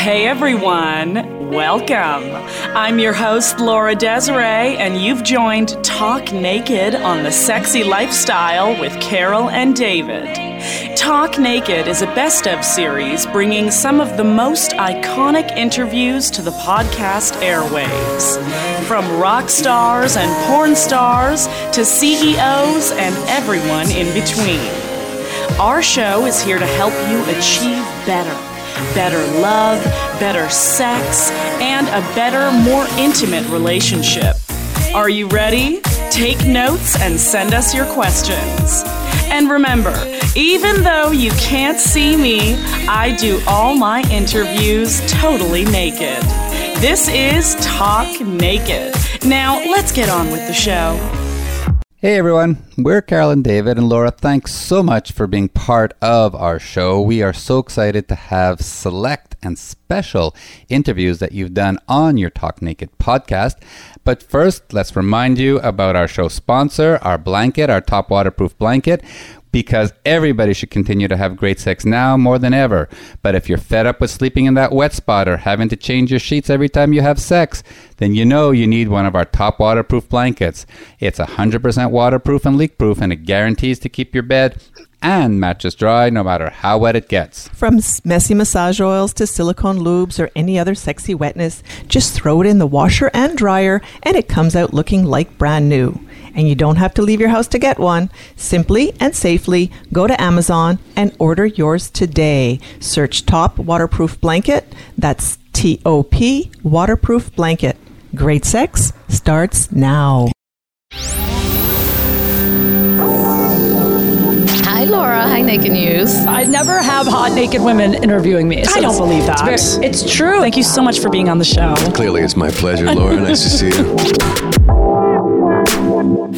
Hey everyone, welcome. I'm your host, Laura Desiree, and you've joined Talk Naked on the Sexy Lifestyle with Carol and David. Talk Naked is a best of series bringing some of the most iconic interviews to the podcast airwaves. From rock stars and porn stars to CEOs and everyone in between. Our show is here to help you achieve better better love, better sex, and a better, more intimate relationship. Are you ready? Take notes and send us your questions. And remember, even though you can't see me, I do all my interviews totally naked. This is Talk Naked. Now, let's get on with the show. Hey everyone, we're Carol and David and Laura. Thanks so much for being part of our show. We are so excited to have select and special interviews that you've done on your Talk Naked podcast. But first, let's remind you about our show sponsor, our blanket, our top waterproof blanket because everybody should continue to have great sex now more than ever. But if you're fed up with sleeping in that wet spot or having to change your sheets every time you have sex, then you know you need one of our top waterproof blankets. It's 100% waterproof and leak proof, and it guarantees to keep your bed and mattress dry no matter how wet it gets. From messy massage oils to silicone lubes or any other sexy wetness, just throw it in the washer and dryer and it comes out looking like brand new. And you don't have to leave your house to get one. Simply and safely go to Amazon and order yours today. Search Top Waterproof Blanket. That's T O P Waterproof Blanket. Great sex starts now. Hi, Laura. Hi, Naked News. I never have hot naked women interviewing me. I don't believe that. It's, very- it's true. Thank you so much for being on the show. Clearly, it's my pleasure, Laura. Nice to see you.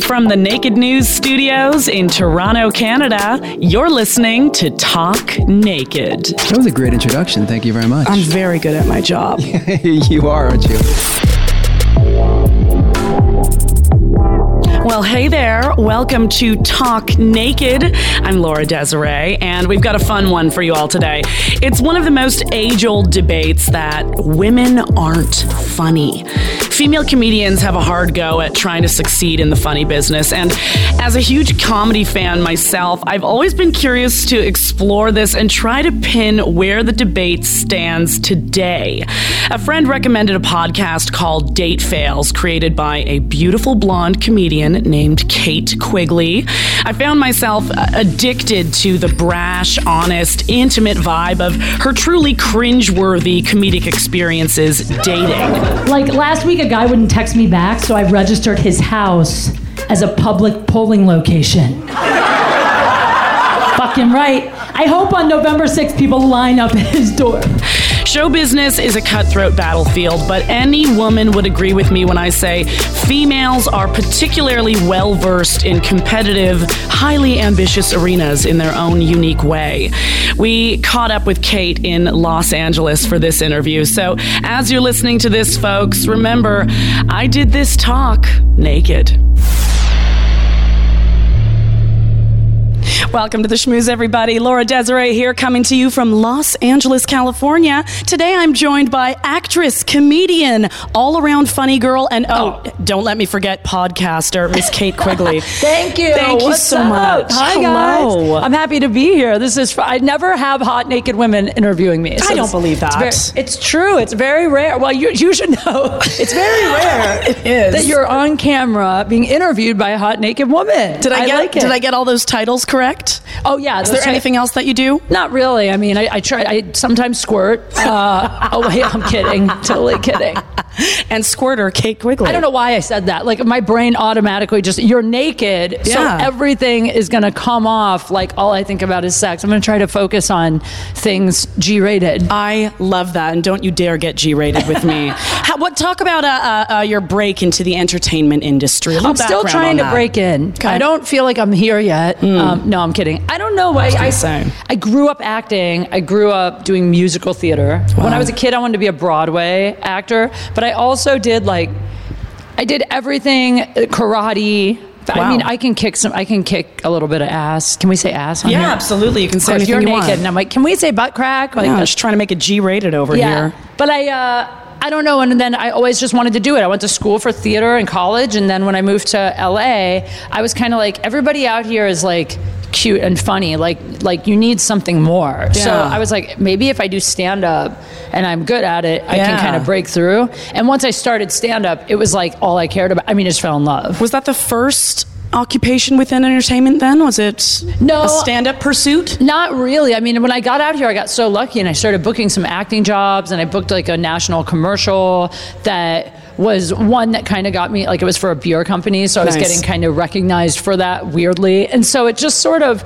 From the Naked News studios in Toronto, Canada, you're listening to Talk Naked. That was a great introduction. Thank you very much. I'm very good at my job. you are, aren't you? Well, hey there. Welcome to Talk Naked. I'm Laura Desiree, and we've got a fun one for you all today. It's one of the most age old debates that women aren't funny. Female comedians have a hard go at trying to succeed in the funny business, and as a huge comedy fan myself, I've always been curious to explore this and try to pin where the debate stands today. A friend recommended a podcast called Date Fails, created by a beautiful blonde comedian named Kate Quigley. I found myself uh, addicted to the brash, honest, intimate vibe of her truly cringeworthy comedic experiences dating. Like last week, a guy wouldn't text me back, so I registered his house as a public polling location. Fucking right. I hope on November 6th people line up at his door. Show business is a cutthroat battlefield, but any woman would agree with me when I say females are particularly well versed in competitive, highly ambitious arenas in their own unique way. We caught up with Kate in Los Angeles for this interview, so as you're listening to this, folks, remember I did this talk naked. Welcome to the Schmooze, everybody. Laura Desiree here, coming to you from Los Angeles, California. Today I'm joined by actress, comedian, all around funny girl, and oh, oh, don't let me forget podcaster, Miss Kate Quigley. Thank you. Thank you so up? much. Hi, Hello. guys. I'm happy to be here. This is. I never have hot naked women interviewing me. I don't it's- believe it's that. very- It's, true. It's very rare. Well, you, you should know. It's very rare It is. that you're on camera being interviewed by a hot naked woman. Did I, get like it. did I get all those titles correct? Oh yeah. Is there anything else that you do? Not really. I mean, I, I try. I sometimes squirt. Uh, oh wait, I'm kidding. Totally kidding. And squirter Kate Quigley. I don't know why I said that. Like my brain automatically just you're naked, so Yeah. everything is going to come off like all I think about is sex. I'm going to try to focus on things G-rated. I love that, and don't you dare get G-rated with me. How, what talk about uh, uh, uh, your break into the entertainment industry? I'm still trying to break in. Okay. I don't feel like I'm here yet. Um, no, I'm kidding. I don't know. I, I. I grew up acting. I grew up doing musical theater. When I was a kid, I wanted to be a Broadway actor, but I also did like, I did everything uh, karate, I mean, I can kick some. I can kick a little bit of ass. Can we say ass? On Yeah, here? absolutely. You can Of say course, anything you're you naked, want. and I'm like, can we say butt crack? Like, yeah, that's- just trying to make it G-rated over yeah. here. But I, uh, I don't know. And then I always just wanted to do it. I went to school for theater in college, and then when I moved to LA, I was kind of like, everybody out here is like cute and funny. Like, like you need something more. So I was like, maybe if I do stand up and I'm good at it, I can kind of break through. And once I started stand up, it was like all I cared about. I mean, I just fell in love. Was that the first occupation within entertainment? Then was it No. a stand-up pursuit? Not really. I mean, when I got out here, I got so lucky and I started booking some acting jobs and I booked like a national commercial that was one that kind of got me like it was for a beer company so i was getting kind of recognized for that weirdly and so it just sort of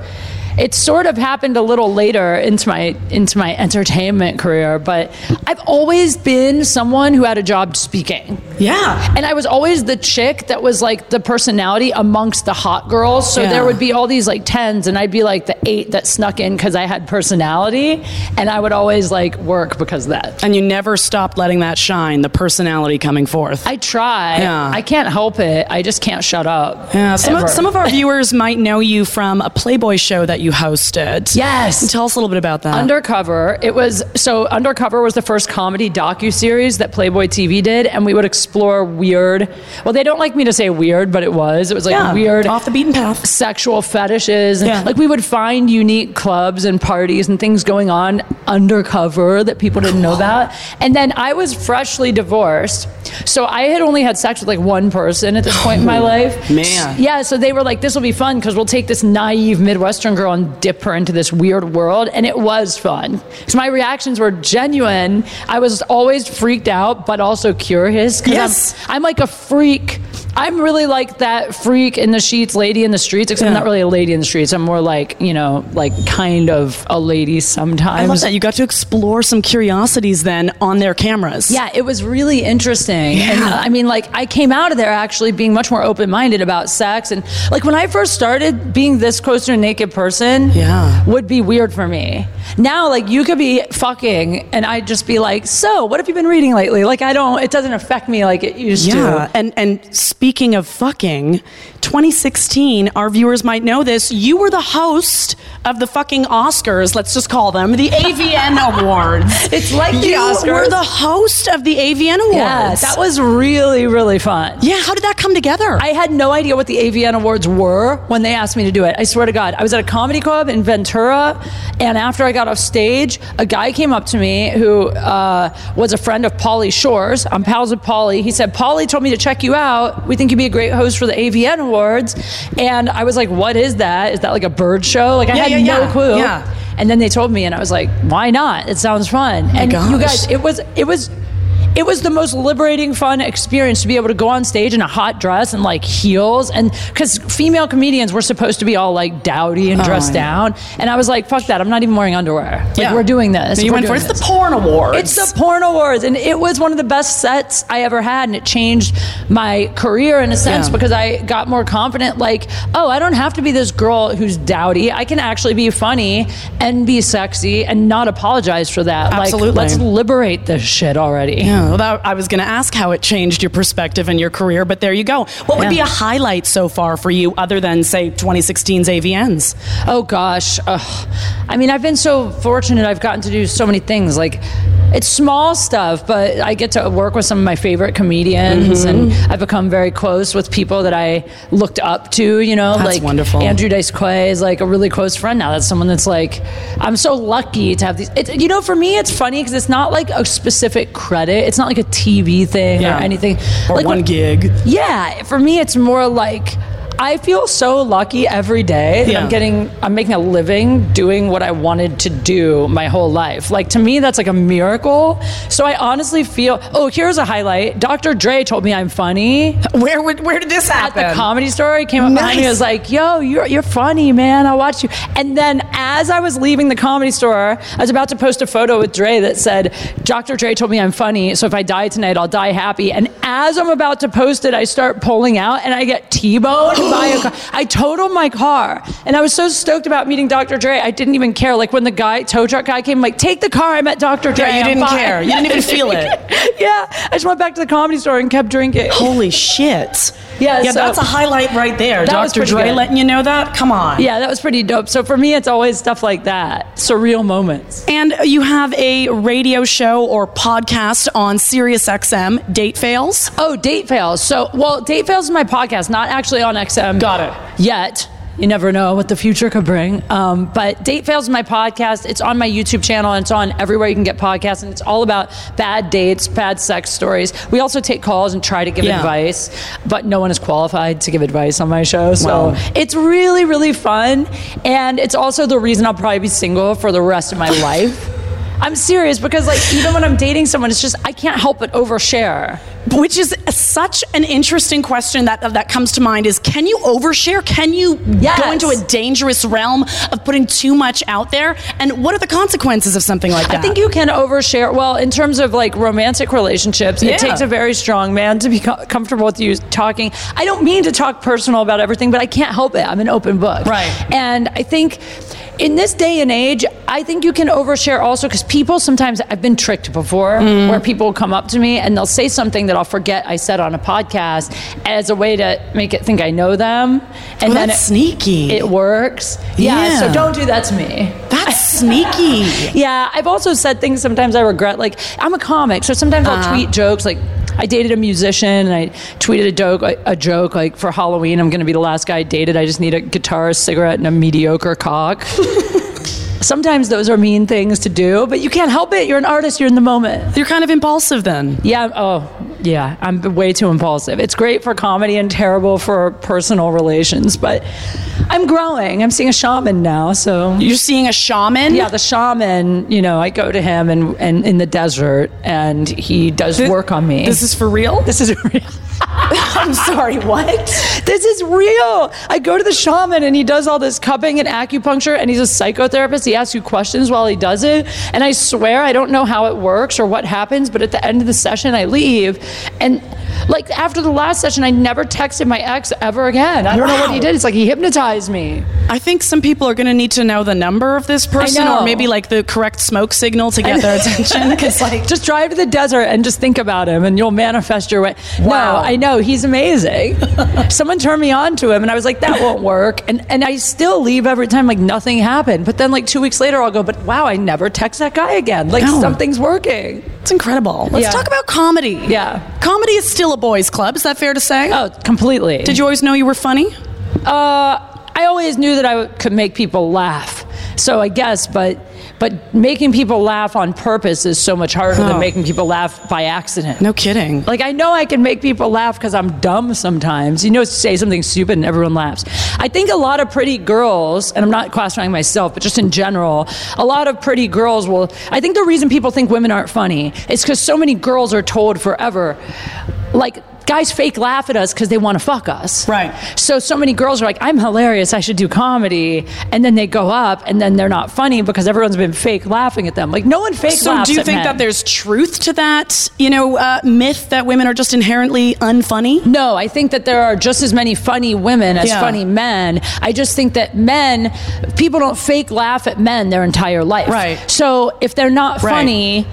it sort of happened a little later into my into my entertainment career but i've always been someone who had a job speaking Yeah. and I was always the chick that was like the personality amongst the hot girls. So Yeah. there would be all these like tens, and I'd be like the eight that snuck in because I had personality, and I would always like work because of that. And you never stopped letting that shine, the personality coming forth. I try. Yeah. I can't help it. I just can't shut up. yeah, some Ever. of, some of our viewers might know you from a Playboy show that you hosted. Yes. Tell us a little bit about that. Undercover. It was so Undercover was the first comedy docu series that Playboy TV did, and we would explore weird. Well, they don't like me to say weird, but it was. It was like Yeah, weird off the beaten path. sexual fetishes. Yeah. Like we would find unique clubs and parties and things going on undercover that people didn't know about. And then I was freshly divorced. So I had only had sex with like one person at this point in my life. man. Yeah, so they were like, this will be fun because we'll take this naive Midwestern girl and dip her into this weird world. And it was fun. So my reactions were genuine. I was always freaked out, but also curious. 'cause Yes. I'm, I'm like a freak. I'm really like that freak in the sheets, lady in the streets, except I'm Yeah. not really a lady in the streets. I'm more like, you know, like kind of a lady sometimes. I love that you got to explore some curiosities then on their cameras. Yeah, it was really interesting. And uh, I mean, like, I came out of there actually being much more open minded about sex. And like, when I first started, being this close to a naked person Yeah. would be weird for me. Now, like, you could be fucking, and I'd just be like, So, what have you been reading lately? Like, I don't, it doesn't affect me like it used Yeah, to. and and speaking of fucking, 2016, our viewers might know this. You were the host of the fucking Oscars. Let's just call them the AVN Awards. It's like the you Oscars. were the host of the AVN Awards. Yeah, that was really, really fun. Yeah, how did that come together? I had no idea what the AVN Awards were when they asked me to do it. I swear to God. I was at a comedy club in Ventura, and after I got off stage, a guy came up to me who uh, was a friend of Pauly Shore's. I'm pals with Pauly. He said, Pauly told me to check you out. We think you'd be a great host for the AVN Awards. And I was like, what is that? Is that like a bird show? Like, I Yeah, had yeah, no yeah. clue. Yeah. And then they told me, and I was like, why not? It sounds fun. Oh and you guys, it was, it was, it was the most liberating, fun experience to be able to go on stage in a hot dress and like heels. And because female comedians were supposed to be all like dowdy and dressed yeah. down. And I was like, fuck that. I'm not even wearing underwear. Like, Yeah. we're doing this. you We're went for it's the porn awards. It's the porn awards, and it was one of the best sets I ever had, and it changed my career in a sense Yeah. because I got more confident. Like, oh, I don't have to be this girl who's dowdy. I can actually be funny and be sexy and not apologize for that. Absolutely. Like, let's liberate this shit already. Yeah, well, that, I was going to ask how it changed your perspective and your career, but there you go. What would Yeah. be a highlight so far for you, other than say 2016's AVNs? Oh gosh. Ugh. I mean, I've been so fortunate. I've gotten to do so many things. Like, it's small stuff, but I get to work with some of my favorite comedians, and mm-hmm. I've become very close with people that I looked up to. You know, That's like wonderful. Andrew Dice Clay is like a really close friend now. That's someone that's like, I'm so lucky to have these. It, you know, for me, it's funny because it's not like a specific credit. It's not like a TV thing Yeah. or anything. Or like one when- gig. yeah, for me, it's more like I feel so lucky every day that Yeah. I'm getting, I'm making a living doing what I wanted to do my whole life. Like to me, that's like a miracle. So I honestly feel. Oh, here's a highlight. Dr. Dre told me I'm funny Where would where did this happen? at the comedy store. He came up behind me and was like, "Yo, you're you're funny, man. I watch you." And then as I was leaving the comedy store, I was about to post a photo with Dre that said, "Dr. Dre told me I'm funny, so if I die tonight, I'll die happy." And as I'm about to post it, I start pulling out and I get T-boned. buy a car. I totaled my car, and I was so stoked about meeting Dr. Dre. I didn't even care. Like when the guy tow truck guy came, I'm like take the car. I met Dr. Dre. Yeah, you didn't fine. care. You didn't even feel it. yeah, I just went back to the comedy store and kept drinking. Holy shit. Yeah, Yeah, so- that's a highlight right there. Dr. Dre good. letting you know that? Come on. Yeah, that was pretty dope. So for me, it's always stuff like that, surreal moments. And you have a radio show or podcast on SiriusXM, Date Fails. Oh, Date Fails. So, well, Date Fails is my podcast, not actually on XM. Got it. Yet. You never know what the future could bring. Um, but Date Fails is my podcast. It's on my YouTube channel and it's on everywhere you can get podcasts. And it's all about bad dates, bad sex stories. We also take calls and try to give Yeah. advice, but no one is qualified to give advice on my show. So Well. it's really, really fun. And it's also the reason I'll probably be single for the rest of my life. I'm serious because, like, even when I'm dating someone, it's just I can't help but overshare. Which is such an interesting question that that comes to mind is can you overshare? Can you Yes. go into a dangerous realm of putting too much out there? And what are the consequences of something like that? I think you can overshare. Well, in terms of like romantic relationships, Yeah. it takes a very strong man to be comfortable with you talking. I don't mean to talk personal about everything, but I can't help it. I'm an open book. Right. And I think in this day and age, I think you can overshare also because people sometimes, I've been tricked before Mm. where people will come up to me and they'll say something that I'll forget I said on a podcast as a way to make it think I know them. And Oh, then that's it, sneaky. it works. Yeah, Yeah. So don't do that to me. That's sneaky. Yeah, I've also said things sometimes I regret. Like, I'm a comic, so sometimes I'll Uh-huh. tweet jokes. Like, I dated a musician and I tweeted a joke, a joke like for Halloween. I'm going to be the last guy I dated. I just need a guitar, a cigarette, and a mediocre cock. sometimes those are mean things to do, but you can't help it. You're an artist. You're in the moment. You're kind of impulsive then. Yeah. Oh, yeah. I'm way too impulsive. It's great for comedy and terrible for personal relations, but I'm growing. I'm seeing a shaman now, so You're seeing a shaman? yeah, the shaman, you know, I go to him and, and in the desert and he does work on me. This is for real? this is real. I'm sorry, what? This is real. I go to the shaman and he does all this cupping and acupuncture and he's a psychotherapist. He asks you questions while he does it. And I swear I don't know how it works or what happens, but at the end of the session I leave and like after the last session I never texted my ex ever again. I don't know what he did. It's like he hypnotized me. I think some people are going to need to know the number of this person or maybe like the correct smoke signal to get their attention. Because, like, just drive to the desert and just think about him and you'll manifest your way. Wow. No, I know he's amazing. Someone turned me on to him and I was like, that won't work. And and I still leave every time like nothing happened. But then like two weeks later I'll go, but wow, I never text that guy again. Like No. something's working. It's incredible. Let's Yeah. talk about comedy. Yeah. Comedy is still a boys' club. Is that fair to say? Oh, completely. Did you always know you were funny? Uh, I always knew that I could make people laugh. So I guess, but but making people laugh on purpose is so much harder Oh. than making people laugh by accident. No kidding. Like I know I can make people laugh because I'm dumb sometimes. You know, say something stupid and everyone laughs. I think a lot of pretty girls, and I'm not classifying myself, but just in general, a lot of pretty girls will. I think the reason people think women aren't funny is because so many girls are told forever, like. Guys fake laugh at us because they want to fuck us. Right. So, so many girls are like, I'm hilarious, I should do comedy. And then they go up and then they're not funny because everyone's been fake laughing at them. Like, no one fake So, do you think men. that there's truth to that, you know, uh, myth that women are just inherently unfunny? No, I think that there are just as many funny women as Yeah. funny men. I just think that men, people don't fake laugh at men their entire life. Right. So if they're not Right. funny,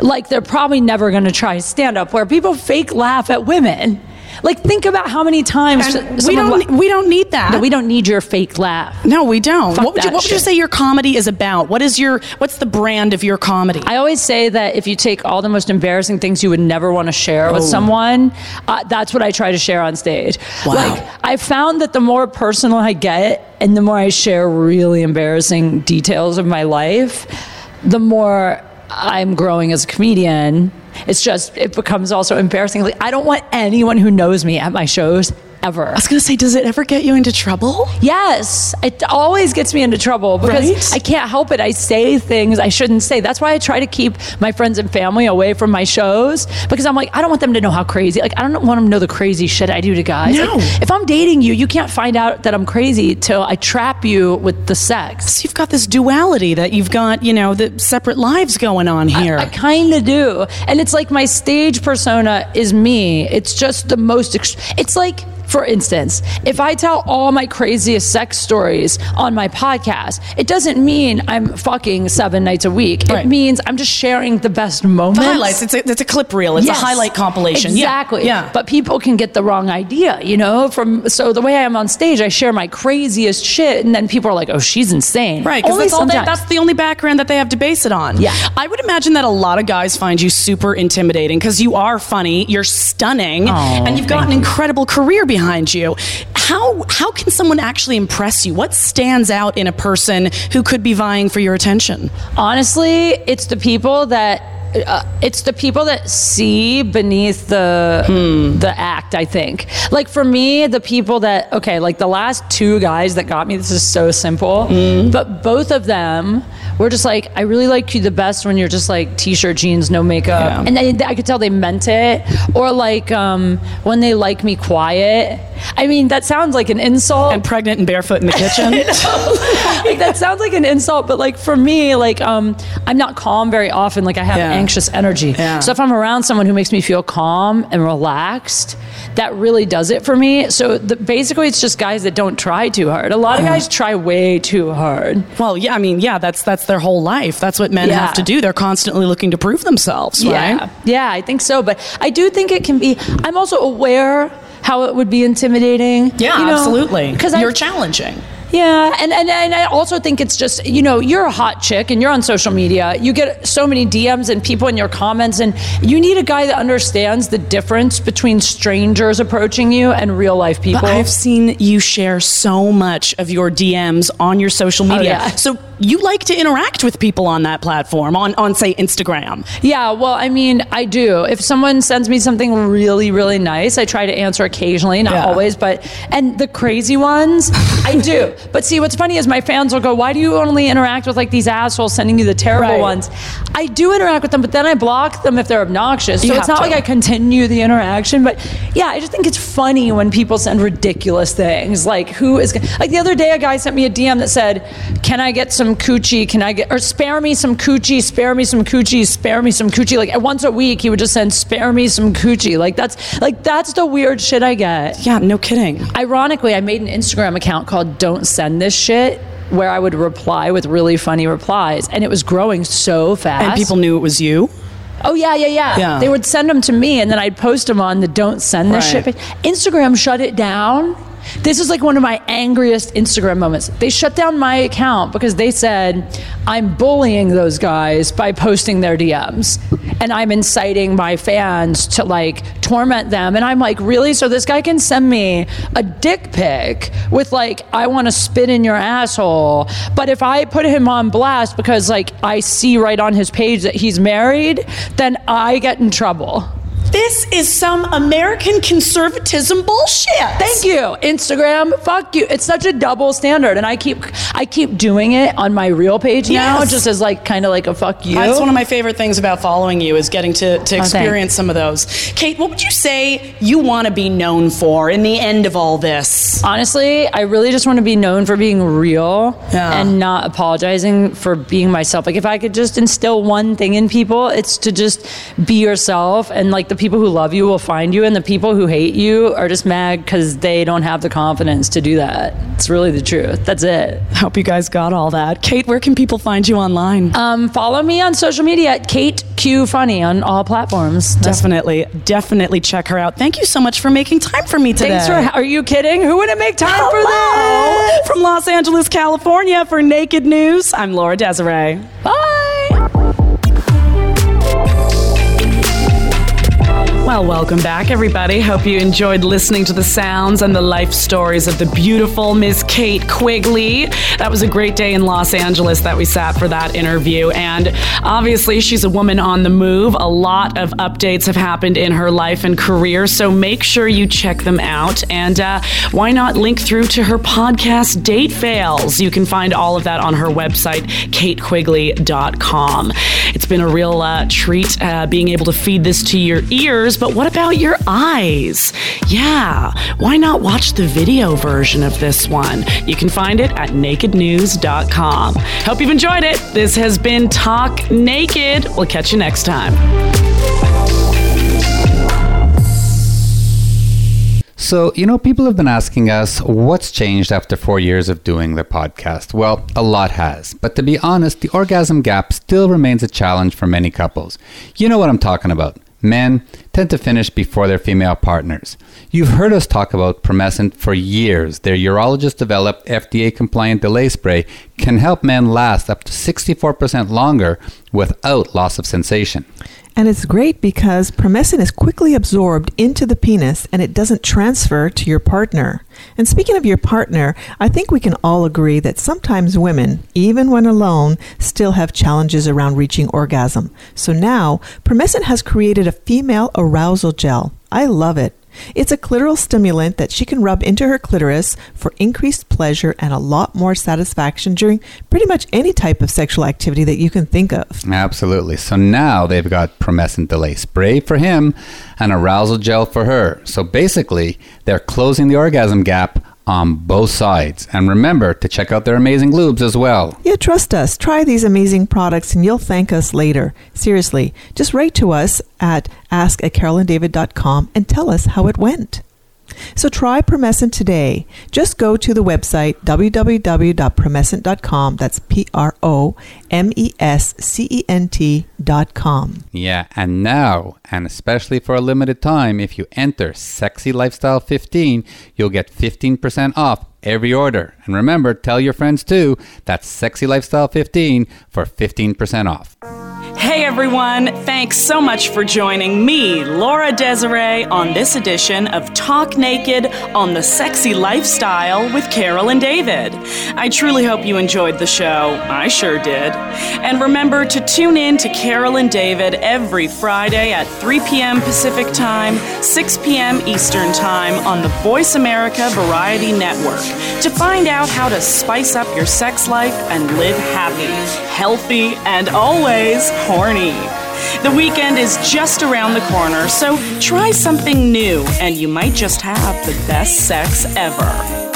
like they're probably never going to try stand up where people fake laugh at women. Like think about how many times And we don't. la- we don't need that. No, we don't need your fake laugh. No, we don't. Fuck what would you What would you say your comedy is about? What is your What's the brand of your comedy? I always say that if you take all the most embarrassing things you would never want to share with Oh. someone, uh, that's what I try to share on stage. Wow. Like I found that the more personal I get, and the more I share really embarrassing details of my life, the more I'm growing as a comedian. It's just it becomes also embarrassing. Like I don't want anyone who knows me at my shows ever. I was gonna say, does it ever get you into trouble? Yes, it always gets me into trouble because Right? I can't help it. I say things I shouldn't say. That's why I try to keep my friends and family away from my shows because I'm like, I don't want them to know how crazy. Like, I don't want them to know the crazy shit I do to guys. No. Like, if I'm dating you, you can't find out that I'm crazy till I trap you with the sex. So you've got this duality that you've got, you know, the separate lives going on here. I kind of do. And it's like my stage persona is me. It's just the most, ex- it's like, for instance, if I tell all my craziest sex stories on my podcast, it doesn't mean I'm fucking seven nights a week. Right. It means I'm just sharing the best moments. The highlights. It's a, it's a clip reel. It's Yes. a highlight compilation. Exactly. Yeah. But people can get the wrong idea, you know? From so the way I am on stage, I share my craziest shit, and then people are like, "Oh, she's insane." Right, because that's, all they- sometimes. that's the only background that they have to base it on. Yeah. I would imagine that a lot of guys find you super intimidating because you are funny, you're stunning, and you've got an incredible career behind you. How how can someone actually impress you? What stands out in a person who could be vying for your attention? Honestly, it's the people that. Uh, it's the people that see beneath the Hmm. the act. I think, like for me, the people that okay, like the last two guys that got me. This is so simple, Hmm. but both of them were just like, I really like you the best when you're just like t-shirt, jeans, no makeup, Yeah. and they, I could tell they meant it. Or like um, when they like me quiet. I mean, that sounds like an insult. And pregnant and barefoot in the kitchen. like that sounds like an insult, but like for me, like um, I'm not calm very often. Like I have Yeah. anxious energy. Yeah. So if I'm around someone who makes me feel calm and relaxed, that really does it for me. So the, basically, it's just guys that don't try too hard. A lot of guys try way too hard. well, yeah, I mean, yeah, that's that's their whole life. That's what men Yeah. have to do. They're constantly looking to prove themselves, Yeah, right? yeah, I think so. But I do think it can be. I'm also aware how it would be intimidating. Yeah, you know, absolutely. Because you're I, challenging. Yeah, and, and and I also think it's just you know you're a hot chick and you're on social media. You get so many DMs and people in your comments, and you need a guy that understands the difference between strangers approaching you and real life people. But I've seen you share so much of your DMs on your social oh, media. Oh, yeah. So you like to interact with people on that platform, on, on say Instagram. Yeah, well, I mean, I do. If someone sends me something really, really nice, I try to answer occasionally, not Yeah. always, but and the crazy ones, I do. But see, what's funny is my fans will go, "Why do you only interact with like these assholes sending you the terrible Right. ones?" I do interact with them, but then I block them if they're obnoxious. You so it's not to. like I continue the interaction, but yeah, I just think it's funny when people send ridiculous things. Like who is like the other day, a guy sent me a DM that said, "Can I get some coochie? Can I get or spare me some coochie? Spare me some coochie? Spare me some coochie?" Like once a week, he would just send, "Spare me some coochie." Like that's like that's the weird shit I get. Yeah, no kidding. Ironically, I made an Instagram account called Don't Send This Shit where I would reply with really funny replies and it was growing so fast. And people knew it was you. Oh yeah, yeah, yeah, Yeah. They would send them to me and then I'd post them on the Don't Send This Right. Shit. Instagram shut it down. This is like one of my angriest Instagram moments. They shut down my account because they said I'm bullying those guys by posting their DMs and I'm inciting my fans to like torment them. And I'm like, really? So this guy can send me a dick pic with like, I want to spit in your asshole. But if I put him on blast because like I see right on his page that he's married, then I get in trouble. This is some American conservatism bullshit. Thank you, Instagram. Fuck you. It's such a double standard, and I keep I keep doing it on my real page now, Yes. just as like kind of like a fuck you. That's one of my favorite things about following you is getting to, to Oh, experience some of those. Kate, what would you say you want to be known for in the end of all this? Honestly, I really just want to be known for being real Yeah. and not apologizing for being myself. Like if I could just instill one thing in people, it's to just be yourself and like the people who love you will find you and the people who hate you are just mad cuz they don't have the confidence to do that. It's really the truth. That's it. I hope you guys got all that. Kate, where can people find you online? Um, follow me on social media at Kate Q Funny on all platforms. That's- definitely, definitely check her out. Thank you so much for making time for me today. Thanks for. Are you kidding? Who wouldn't make time for Hello. this? From Los Angeles, California for Naked News, I'm Laura Desiree. Bye. Well, welcome back, everybody. Hope you enjoyed listening to the sounds and the life stories of the beautiful Miss Kate Quigley. That was a great day in Los Angeles that we sat for that interview. And obviously, she's a woman on the move. A lot of updates have happened in her life and career. So make sure you check them out. And uh, why not link through to her podcast, Date Fails? You can find all of that on her website, katequigley.com. It's been a real uh, treat uh, being able to feed this to your ears, but what about your eyes? Yeah, why not watch the video version of this one? You can find it at nakednews.com. Hope you've enjoyed it. This has been Talk Naked. We'll catch you next time. So, you know, people have been asking us what's changed after four years of doing the podcast. Well, a lot has. But to be honest, the orgasm gap still remains a challenge for many couples. You know what I'm talking about. Men tend to finish before their female partners. You've heard us talk about Promescent for years. Their urologist developed FDA compliant delay spray can help men last up to 64% longer without loss of sensation. And it's great because Promescent is quickly absorbed into the penis and it doesn't transfer to your partner. And speaking of your partner, I think we can all agree that sometimes women, even when alone, still have challenges around reaching orgasm. So now, Promescent has created a female arousal gel. I love it. It's a clitoral stimulant that she can rub into her clitoris for increased pleasure and a lot more satisfaction during pretty much any type of sexual activity that you can think of. Absolutely. So now they've got promescent delay spray for him and arousal gel for her. So basically, they're closing the orgasm gap on both sides. And remember to check out their amazing lubes as well. Yeah, trust us. Try these amazing products and you'll thank us later. Seriously, just write to us at ask at carolanddavid.com and tell us how it went. So try Promescent today. Just go to the website www.promescent.com. That's P R O M E S C E N T.com. Yeah, and now, and especially for a limited time, if you enter Sexy Lifestyle 15, you'll get 15% off every order. And remember, tell your friends too. That's Sexy Lifestyle 15 for 15% off. Hey everyone, thanks so much for joining me, Laura Desiree, on this edition of Talk Naked on the Sexy Lifestyle with Carol and David. I truly hope you enjoyed the show. I sure did. And remember to tune in to Carol and David every Friday at 3 p.m. Pacific Time, 6 p.m. Eastern Time on the Voice America Variety Network to find out how to spice up your sex life and live happy, healthy, and always horny. The weekend is just around the corner, so try something new and you might just have the best sex ever.